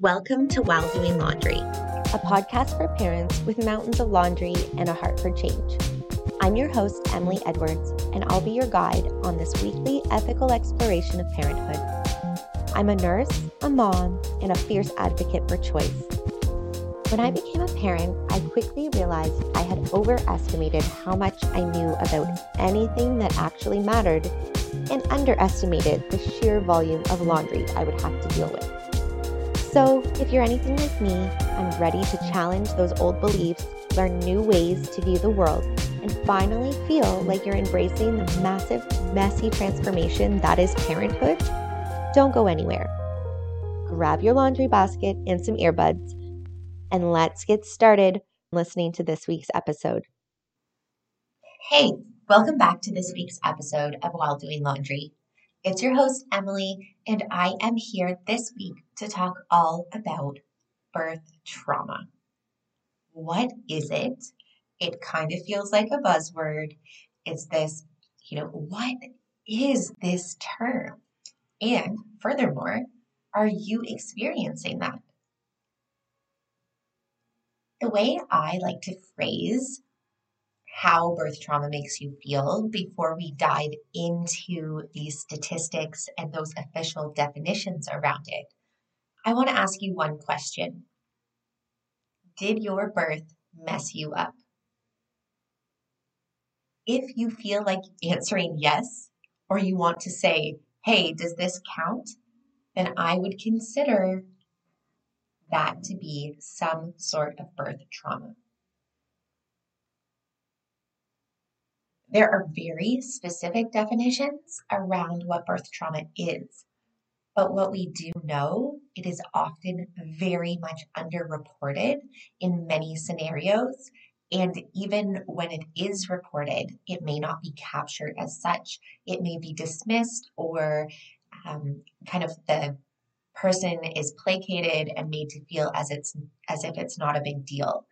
Welcome to While Doing Laundry, a podcast for parents with mountains of laundry and a heart for change. I'm your host, Emily Edwards, and I'll be your guide on this weekly ethical exploration of parenthood. I'm a nurse, a mom, and a fierce advocate for choice. When I became a parent, I quickly realized I had overestimated how much I knew about anything that actually mattered and underestimated the sheer volume of laundry I would have to deal with. So, if you're anything like me, I'm ready to challenge those old beliefs, learn new ways to view the world, and finally feel like you're embracing the massive, messy transformation that is parenthood. Don't go anywhere. Grab your laundry basket and some earbuds, and let's get started listening to this week's episode. Hey, welcome back to this week's episode of While Doing Laundry. It's your host, Emily, and I am here this week to talk all about birth trauma. What is it? It kind of feels like a buzzword. It's this, you know, what is this term? And furthermore, are you experiencing that? The way I like to phrase how birth trauma makes you feel before we dive into these statistics and those official definitions around it, I want to ask you one question Did your birth mess you up? If you feel like answering yes, or you want to say, hey, does this count? Then I would consider that to be some sort of birth trauma. There are very specific definitions around what birth trauma is. But what we do know, it is often very much underreported in many scenarios. And even when it is reported, it may not be captured as such. It may be dismissed or um, kind of the person is placated and made to feel as it's as if it's not a big deal.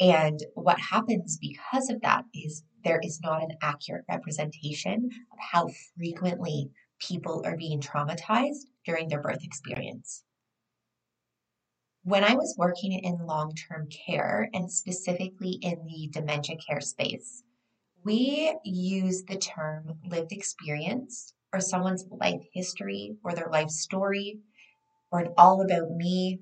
And what happens because of that is there is not an accurate representation of how frequently people are being traumatized during their birth experience. When I was working in long term care and specifically in the dementia care space, we use the term lived experience or someone's life history or their life story or an all about me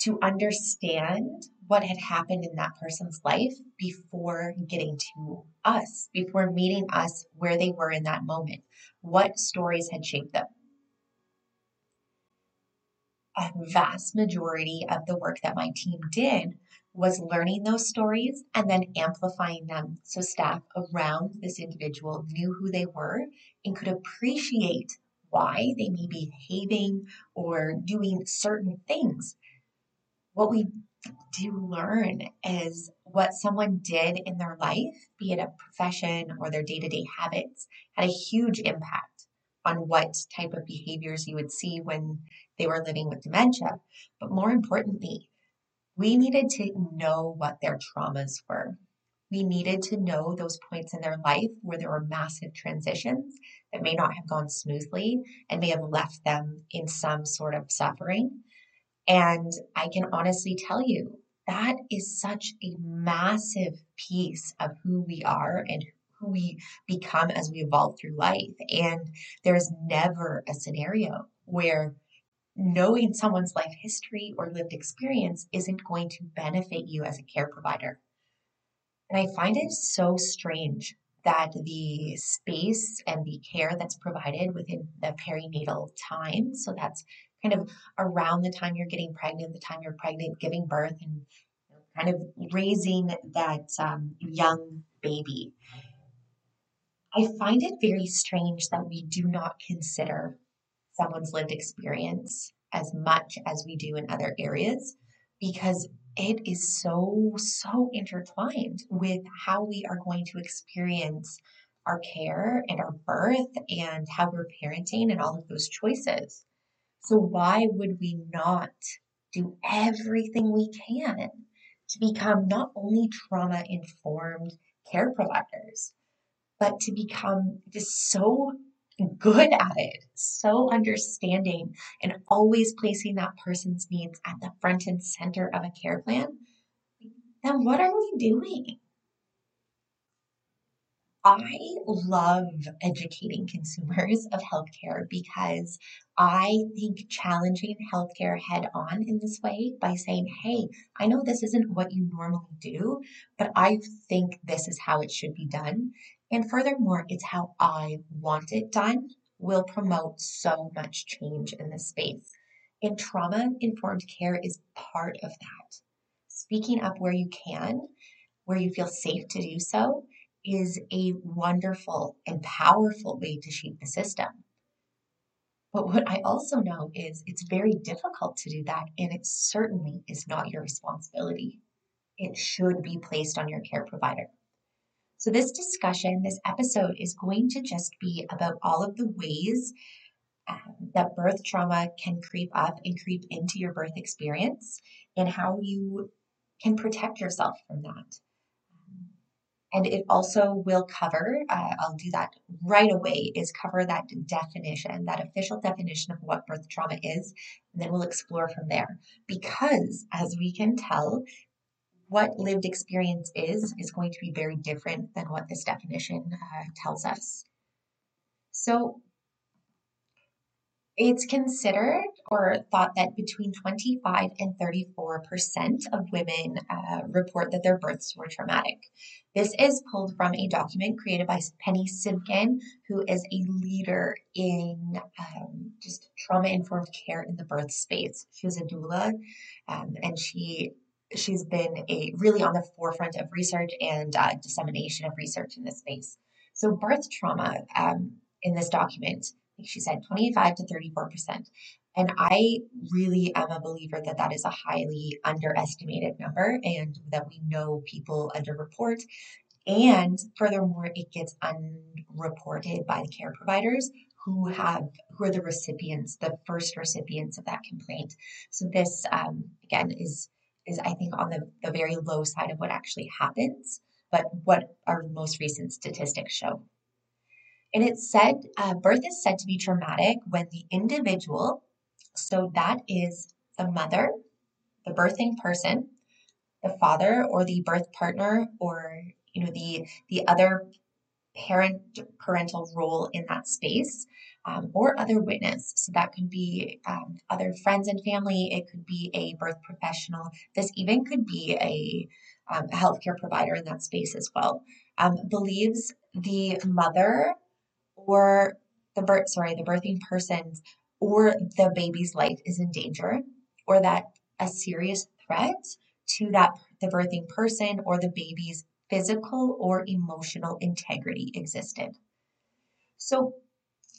to understand what had happened in that person's life before getting to us, before meeting us where they were in that moment, what stories had shaped them. A vast majority of the work that my team did was learning those stories and then amplifying them so staff around this individual knew who they were and could appreciate why they may be behaving or doing certain things. What we do learn is what someone did in their life, be it a profession or their day to day habits, had a huge impact on what type of behaviors you would see when they were living with dementia. But more importantly, we needed to know what their traumas were. We needed to know those points in their life where there were massive transitions that may not have gone smoothly and may have left them in some sort of suffering. And I can honestly tell you that is such a massive piece of who we are and who we become as we evolve through life. And there's never a scenario where knowing someone's life history or lived experience isn't going to benefit you as a care provider. And I find it so strange that the space and the care that's provided within the perinatal time, so that's kind of around the time you're getting pregnant, the time you're pregnant, giving birth, and kind of raising that um, young baby. I find it very strange that we do not consider someone's lived experience as much as we do in other areas because it is so, so intertwined with how we are going to experience our care and our birth and how we're parenting and all of those choices. So, why would we not do everything we can to become not only trauma informed care providers, but to become just so good at it, so understanding, and always placing that person's needs at the front and center of a care plan, then what are we doing? I love educating consumers of healthcare because I think challenging healthcare head on in this way by saying, hey, I know this isn't what you normally do, but I think this is how it should be done. And furthermore, it's how I want it done will promote so much change in this space. And trauma informed care is part of that. Speaking up where you can, where you feel safe to do so, is a wonderful and powerful way to shape the system. But what I also know is it's very difficult to do that, and it certainly is not your responsibility. It should be placed on your care provider. So, this discussion, this episode is going to just be about all of the ways um, that birth trauma can creep up and creep into your birth experience and how you can protect yourself from that. And it also will cover, uh, I'll do that right away, is cover that definition, that official definition of what birth trauma is. And then we'll explore from there. Because as we can tell, what lived experience is, is going to be very different than what this definition uh, tells us. So it's considered or thought that between 25 and 34% of women uh, report that their births were traumatic. This is pulled from a document created by Penny Simkin, who is a leader in um, just trauma informed care in the birth space. She was a doula, um, and she she's been a really on the forefront of research and uh, dissemination of research in this space. So, birth trauma um, in this document, she said, 25 to 34 percent. And I really am a believer that that is a highly underestimated number and that we know people underreport. And furthermore, it gets unreported by the care providers who have who are the recipients, the first recipients of that complaint. So this um, again is is I think on the, the very low side of what actually happens, but what our most recent statistics show. And it said uh, birth is said to be traumatic when the individual so that is the mother, the birthing person, the father or the birth partner or you know the the other parent parental role in that space um, or other witness. So that could be um, other friends and family. It could be a birth professional. This even could be a, um, a healthcare provider in that space as well. Um, believes the mother or the birth sorry the birthing person's or the baby's life is in danger or that a serious threat to that the birthing person or the baby's physical or emotional integrity existed. So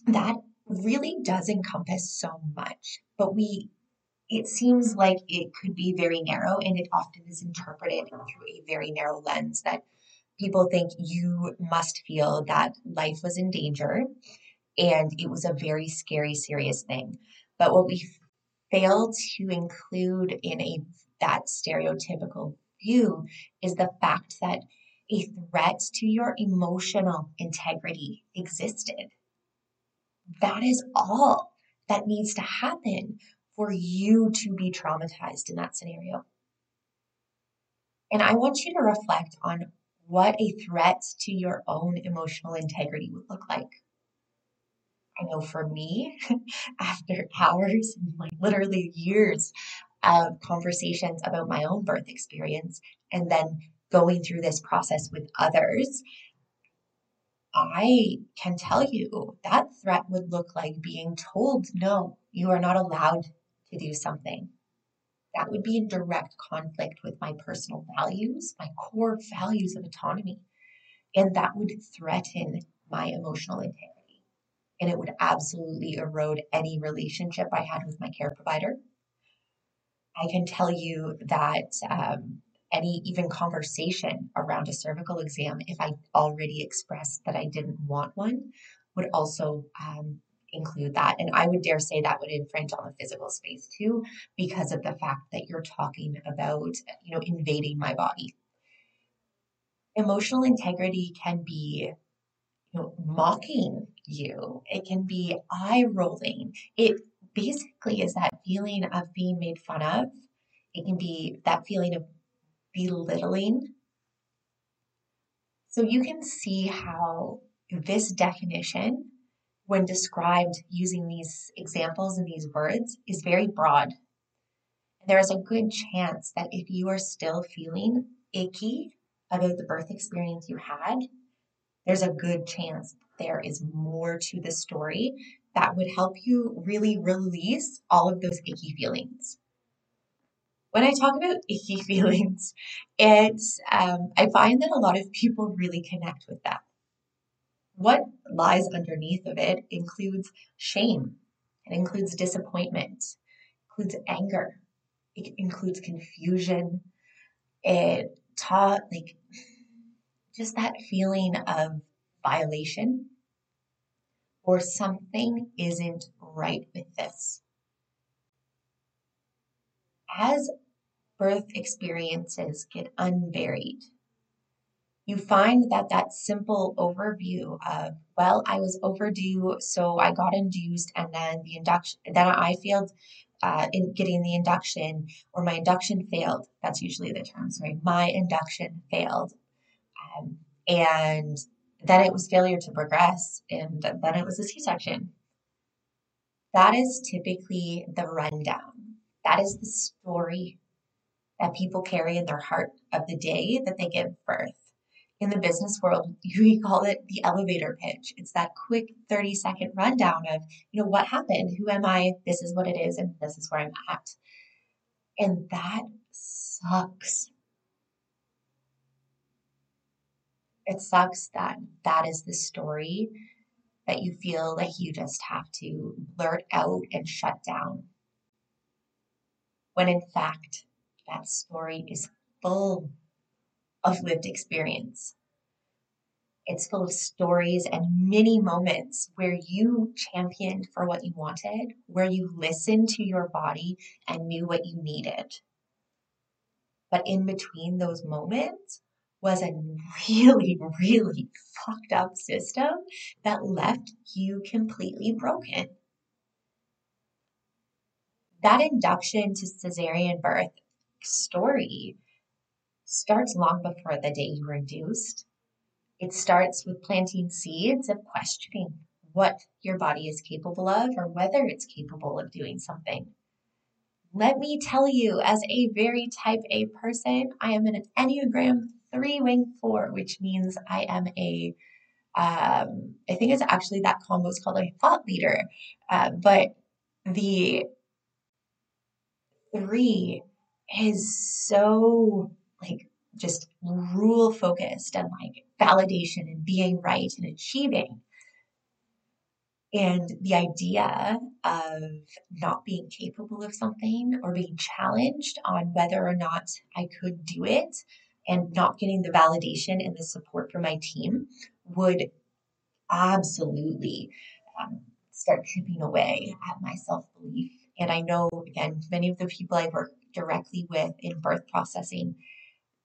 that really does encompass so much, but we it seems like it could be very narrow and it often is interpreted through a very narrow lens that people think you must feel that life was in danger and it was a very scary, serious thing. But what we fail to include in a that stereotypical view is the fact that a threat to your emotional integrity existed. That is all that needs to happen for you to be traumatized in that scenario. And I want you to reflect on what a threat to your own emotional integrity would look like. I know for me, after hours, like literally years of conversations about my own birth experience, and then going through this process with others, I can tell you that threat would look like being told, no, you are not allowed to do something. That would be in direct conflict with my personal values, my core values of autonomy. And that would threaten my emotional integrity and it would absolutely erode any relationship I had with my care provider. I can tell you that um, any even conversation around a cervical exam, if I already expressed that I didn't want one, would also um, include that. And I would dare say that would infringe on the physical space too, because of the fact that you're talking about, you know, invading my body. Emotional integrity can be you know, mocking you. It can be eye rolling. It basically is that feeling of being made fun of. It can be that feeling of belittling. So you can see how this definition, when described using these examples and these words, is very broad. There is a good chance that if you are still feeling icky about the birth experience you had, there's a good chance there is more to the story that would help you really release all of those icky feelings. When I talk about icky feelings, it's um, I find that a lot of people really connect with that. What lies underneath of it includes shame, it includes disappointment, includes anger, it includes confusion. It taught like just that feeling of violation or something isn't right with this. As birth experiences get unburied, you find that that simple overview of, well, I was overdue, so I got induced, and then the induction, then I failed uh, in getting the induction, or my induction failed. That's usually the term. Sorry, my induction failed. Um, and then it was failure to progress, and then it was a C section. That is typically the rundown. That is the story that people carry in their heart of the day that they give birth. In the business world, we call it the elevator pitch. It's that quick 30 second rundown of, you know, what happened? Who am I? This is what it is, and this is where I'm at. And that sucks it sucks that that is the story that you feel like you just have to blurt out and shut down. When in fact, that story is full of lived experience. It's full of stories and many moments where you championed for what you wanted, where you listened to your body and knew what you needed. But in between those moments, was a really, really fucked up system that left you completely broken. That induction to cesarean birth story starts long before the day you were induced. It starts with planting seeds of questioning what your body is capable of or whether it's capable of doing something. Let me tell you, as a very type A person, I am an Enneagram three wing four, which means I am a, um, I think it's actually that combo is called a thought leader. Uh, but the three is so like just rule focused and like validation and being right and achieving. And the idea of not being capable of something or being challenged on whether or not I could do it and not getting the validation and the support from my team would absolutely um, start chipping away at my self belief. And I know, again, many of the people I work directly with in birth processing,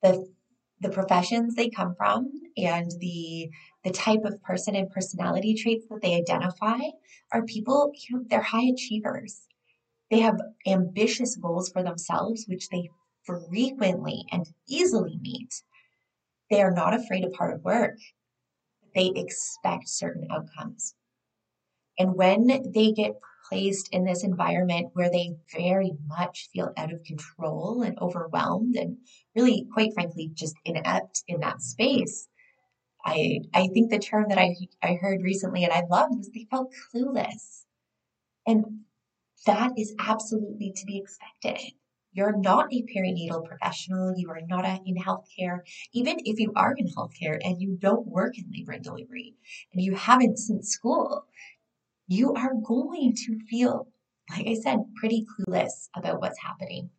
the the professions they come from and the the type of person and personality traits that they identify are people you know they're high achievers they have ambitious goals for themselves which they frequently and easily meet. They are not afraid of hard work. They expect certain outcomes. And when they get placed in this environment where they very much feel out of control and overwhelmed and really, quite frankly, just inept in that space, I, I think the term that I, I heard recently and I loved was they felt clueless. And that is absolutely to be expected. You're not a perinatal professional. You are not a, in healthcare. Even if you are in healthcare and you don't work in labor and delivery and you haven't since school, you are going to feel, like I said, pretty clueless about what's happening.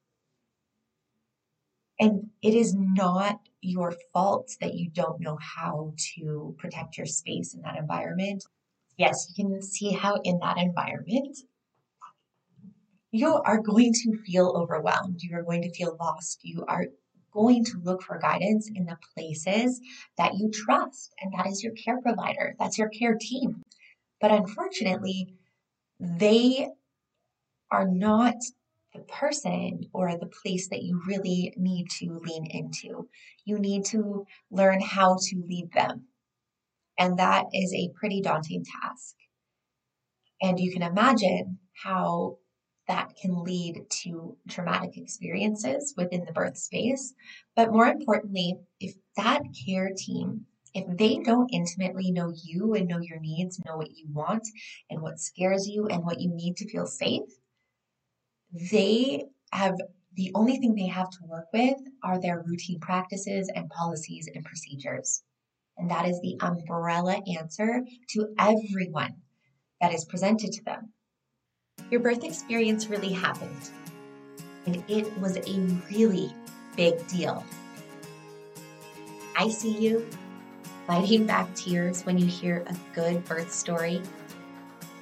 And it is not your fault that you don't know how to protect your space in that environment. Yes, you can see how in that environment, you are going to feel overwhelmed. You are going to feel lost. You are going to look for guidance in the places that you trust, and that is your care provider, that's your care team. But unfortunately, they are not the person or the place that you really need to lean into. You need to learn how to lead them. And that is a pretty daunting task. And you can imagine how that can lead to traumatic experiences within the birth space. But more importantly, if that care team, if they don't intimately know you and know your needs, know what you want and what scares you and what you need to feel safe, they have the only thing they have to work with are their routine practices and policies and procedures. And that is the umbrella answer to everyone that is presented to them. Your birth experience really happened, and it was a really big deal. I see you fighting back tears when you hear a good birth story,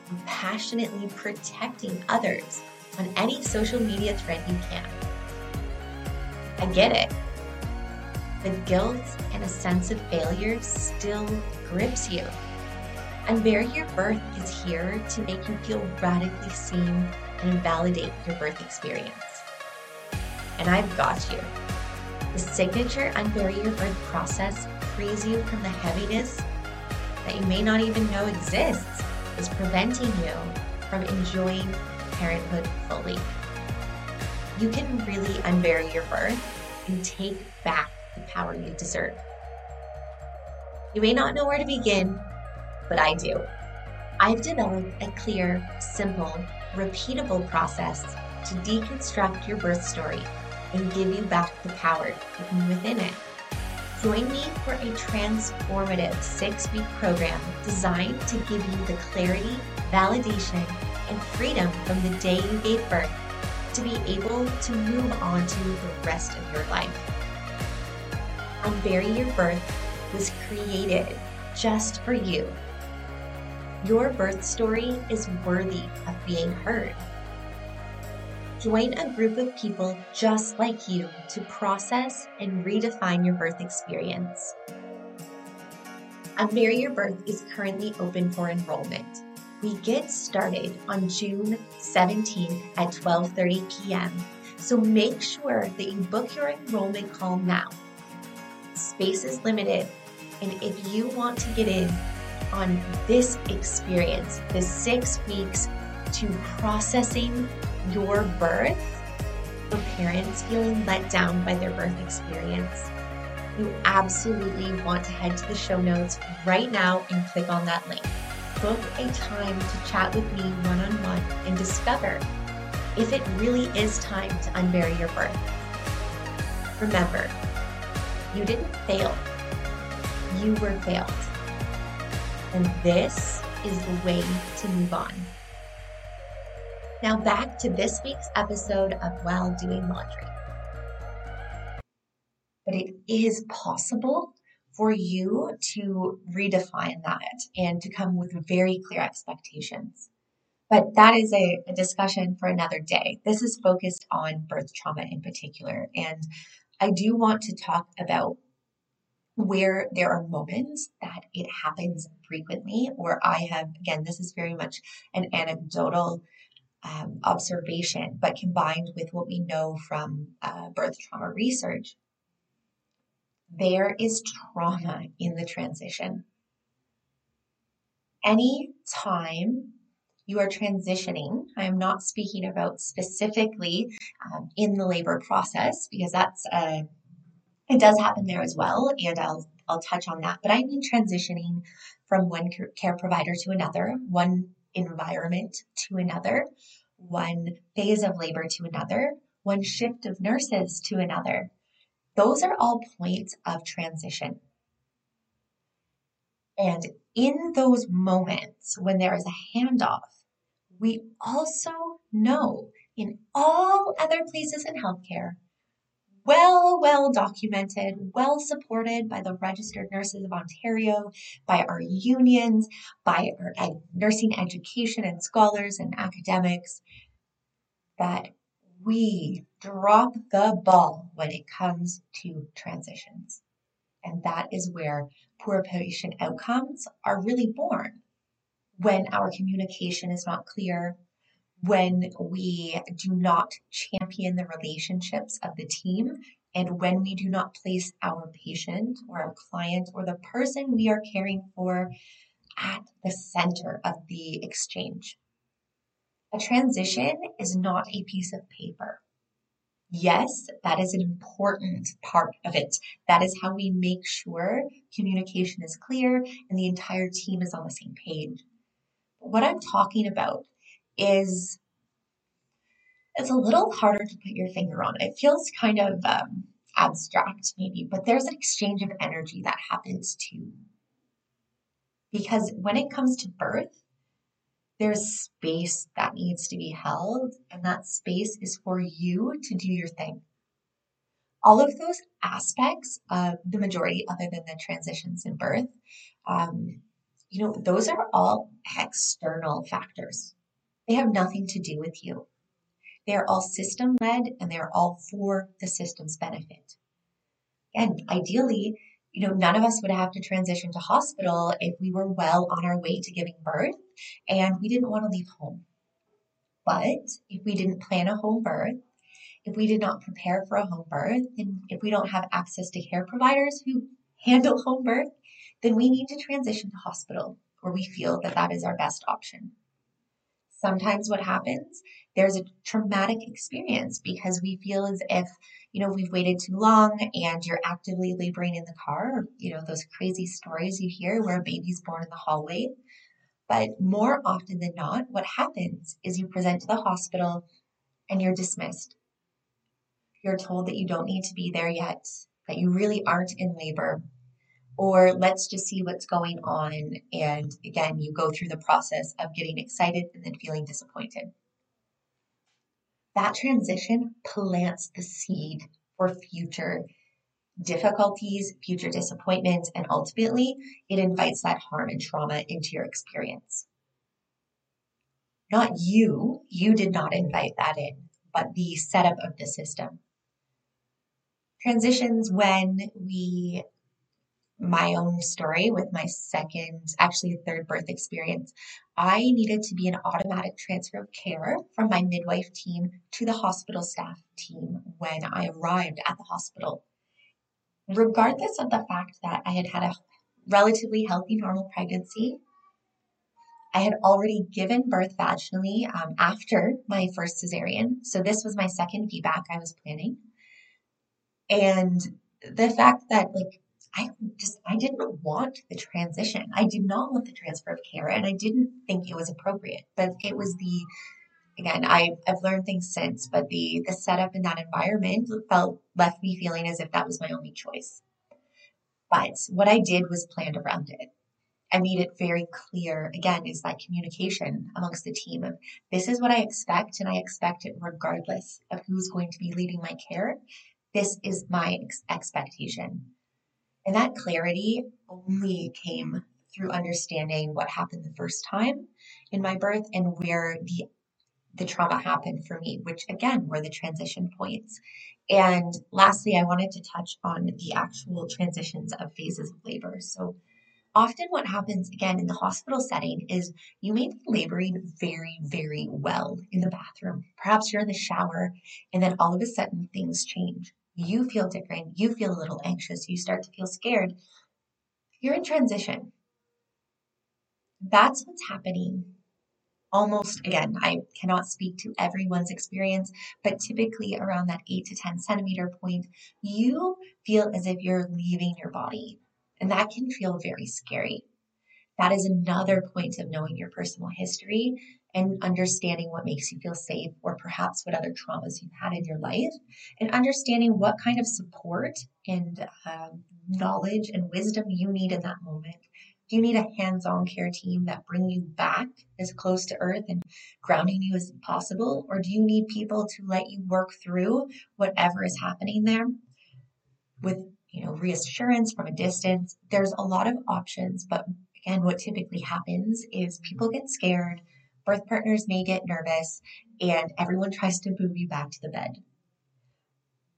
and passionately protecting others on any social media thread you can. I get it. The guilt and a sense of failure still grips you. Unbury Your Birth is here to make you feel radically seen and validate your birth experience. And I've got you. The signature Unbury Your Birth process frees you from the heaviness that you may not even know exists, is preventing you from enjoying parenthood fully. You can really unbury your birth and take back the power you deserve. You may not know where to begin, but I do. I've developed a clear, simple, repeatable process to deconstruct your birth story and give you back the power hidden within it. Join me for a transformative six week program designed to give you the clarity, validation, and freedom from the day you gave birth to be able to move on to the rest of your life. Unbury Your Birth was created just for you. Your birth story is worthy of being heard. Join a group of people just like you to process and redefine your birth experience. Unbury Your Birth is currently open for enrollment. We get started on June 17th at 12:30 p.m. So make sure that you book your enrollment call now. Space is limited, and if you want to get in on this experience, the 6 weeks to processing your birth for parents feeling let down by their birth experience, you absolutely want to head to the show notes right now and click on that link book a time to chat with me one on one and discover if it really is time to unbury your birth. Remember, you didn't fail, you were failed. And this is the way to move on. Now, back to this week's episode of While Doing Laundry. But it is possible for you to redefine that and to come with very clear expectations. But that is a, a, discussion for another day. This is focused on birth trauma in particular. And I do want to talk about where there are moments that it happens frequently, or I have, again, this is very much an anecdotal um, observation, but combined with what we know from uh, birth trauma research there is trauma in the transition. Any time you are transitioning, I am not speaking about specifically um, in the labor process because that's uh, it does happen there as well, and I'll I'll touch on that. But I mean transitioning from one care provider to another, one environment to another, one phase of labor to another, one shift of nurses to another. Those are all points of transition. And in those moments when there is a handoff, we also know in all other places in healthcare, well, well documented, well supported by the Registered Nurses of Ontario, by our unions, by our nursing education and scholars and academics, that we drop the ball when it comes to transitions. And that is where poor patient outcomes are really born. When our communication is not clear, when we do not champion the relationships of the team, and when we do not place our patient or our client or the person we are caring for at the center of the exchange. A transition is not a piece of paper. Yes, that is an important part of it. That is how we make sure communication is clear and the entire team is on the same page. What I'm talking about is it's a little harder to put your finger on. It feels kind of um, abstract, maybe, but there's an exchange of energy that happens too. Because when it comes to birth, there's space that needs to be held, and that space is for you to do your thing. All of those aspects, uh, the majority, other than the transitions in birth, um, you know, those are all external factors. They have nothing to do with you. They're all system led and they're all for the system's benefit. And ideally, you know, none of us would have to transition to hospital if we were well on our way to giving birth and we didn't want to leave home. But if we didn't plan a home birth, if we did not prepare for a home birth, and if we don't have access to care providers who handle home birth, then we need to transition to hospital where we feel that that is our best option. Sometimes what happens, there's a traumatic experience because we feel as if you know, we've waited too long and you're actively laboring in the car, you know, those crazy stories you hear where a baby's born in the hallway. But more often than not, what happens is you present to the hospital and you're dismissed. You're told that you don't need to be there yet, that you really aren't in labor, or let's just see what's going on. And again, you go through the process of getting excited and then feeling disappointed that transition plants the seed for future difficulties, future disappointments, and ultimately it invites that harm and trauma into your experience. Not you, you did not invite that in, but the setup of the system. Transitions when we my own story with my second, actually third birth experience, I needed to be an automatic transfer of care from my midwife team to the hospital staff team when I arrived at the hospital. Regardless of the fact that I had had a relatively healthy, normal pregnancy, I had already given birth vaginally um, after my first cesarean. So this was my second VBAC I was planning. And the fact that, like, I just I didn't want the transition. I did not want the transfer of care and I didn't think it was appropriate. But it was the again, I, I've learned things since, but the the setup in that environment felt left me feeling as if that was my only choice. But what I did was planned around it. I made it very clear, again, is that communication amongst the team of this is what I expect, and I expect it regardless of who's going to be leading my care. This is my ex- expectation. And that clarity only came through understanding what happened the first time in my birth and where the the trauma happened for me, which again were the transition points. And lastly, I wanted to touch on the actual transitions of phases of labor. So often what happens again in the hospital setting is you may be laboring very, very well in the bathroom. Perhaps you're in the shower and then all of a sudden things change you feel different, you feel a little anxious, you start to feel scared, you're in transition. That's what's happening. Almost again, I cannot speak to everyone's experience, but typically around that 8 to 10 centimeter point, you feel as if you're leaving your body. And that can feel very scary. That is another point of knowing your personal history and understanding what makes you feel safe or perhaps what other traumas you've had in your life and understanding what kind of support and um, knowledge and wisdom you need in that moment. Do you need a hands-on care team that bring you back as close to earth and grounding you as possible or do you need people to let you work through whatever is happening there? With you know reassurance from a distance. There's a lot of options but again what typically happens is people get scared birth partners may get nervous, and everyone tries to move you back to the bed.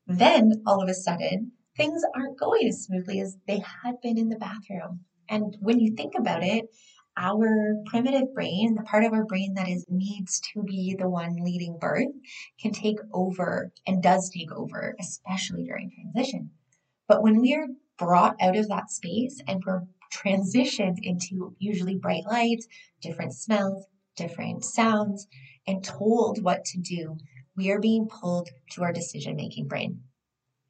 Then all of a sudden, things aren't going as smoothly as they had been in the bathroom. And when you think about it, our primitive brain, the part of our brain that is needs to be the one leading birth, can take over and does take over, especially during transition. But when we are brought out of that space and we're transitioned into usually bright lights, different smells, different sounds, and told what to do, we are being pulled to our decision making brain.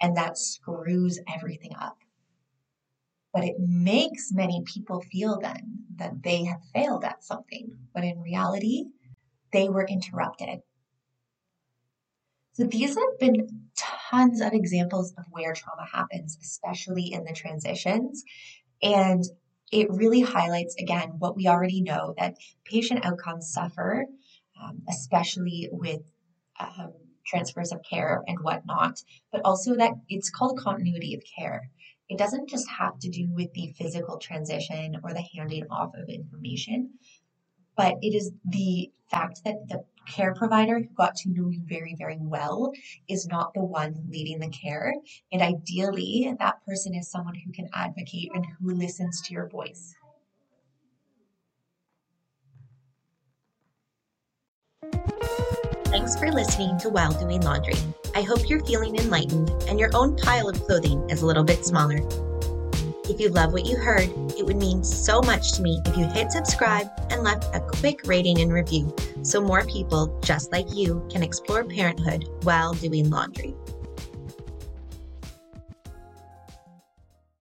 And that screws everything up. But it makes many people feel then that they have failed at something, when in reality, they were interrupted. So these have been tons of examples of where trauma happens, especially in the transitions. And it really highlights again what we already know that patient outcomes suffer, um, especially with um, transfers of care and whatnot, but also that it's called continuity of care. It doesn't just have to do with the physical transition or the handing off of information, but it is the fact that the care provider who got to know you very, very well is not the one leading the care. And ideally, that person is someone who can advocate and who listens to your voice. Thanks for listening to While Doing Laundry. I hope you're feeling enlightened and your own pile of clothing is a little bit smaller. If you love what you heard, it would mean so much to me if you hit subscribe and left a quick rating and review so more people just like you can explore parenthood while doing laundry.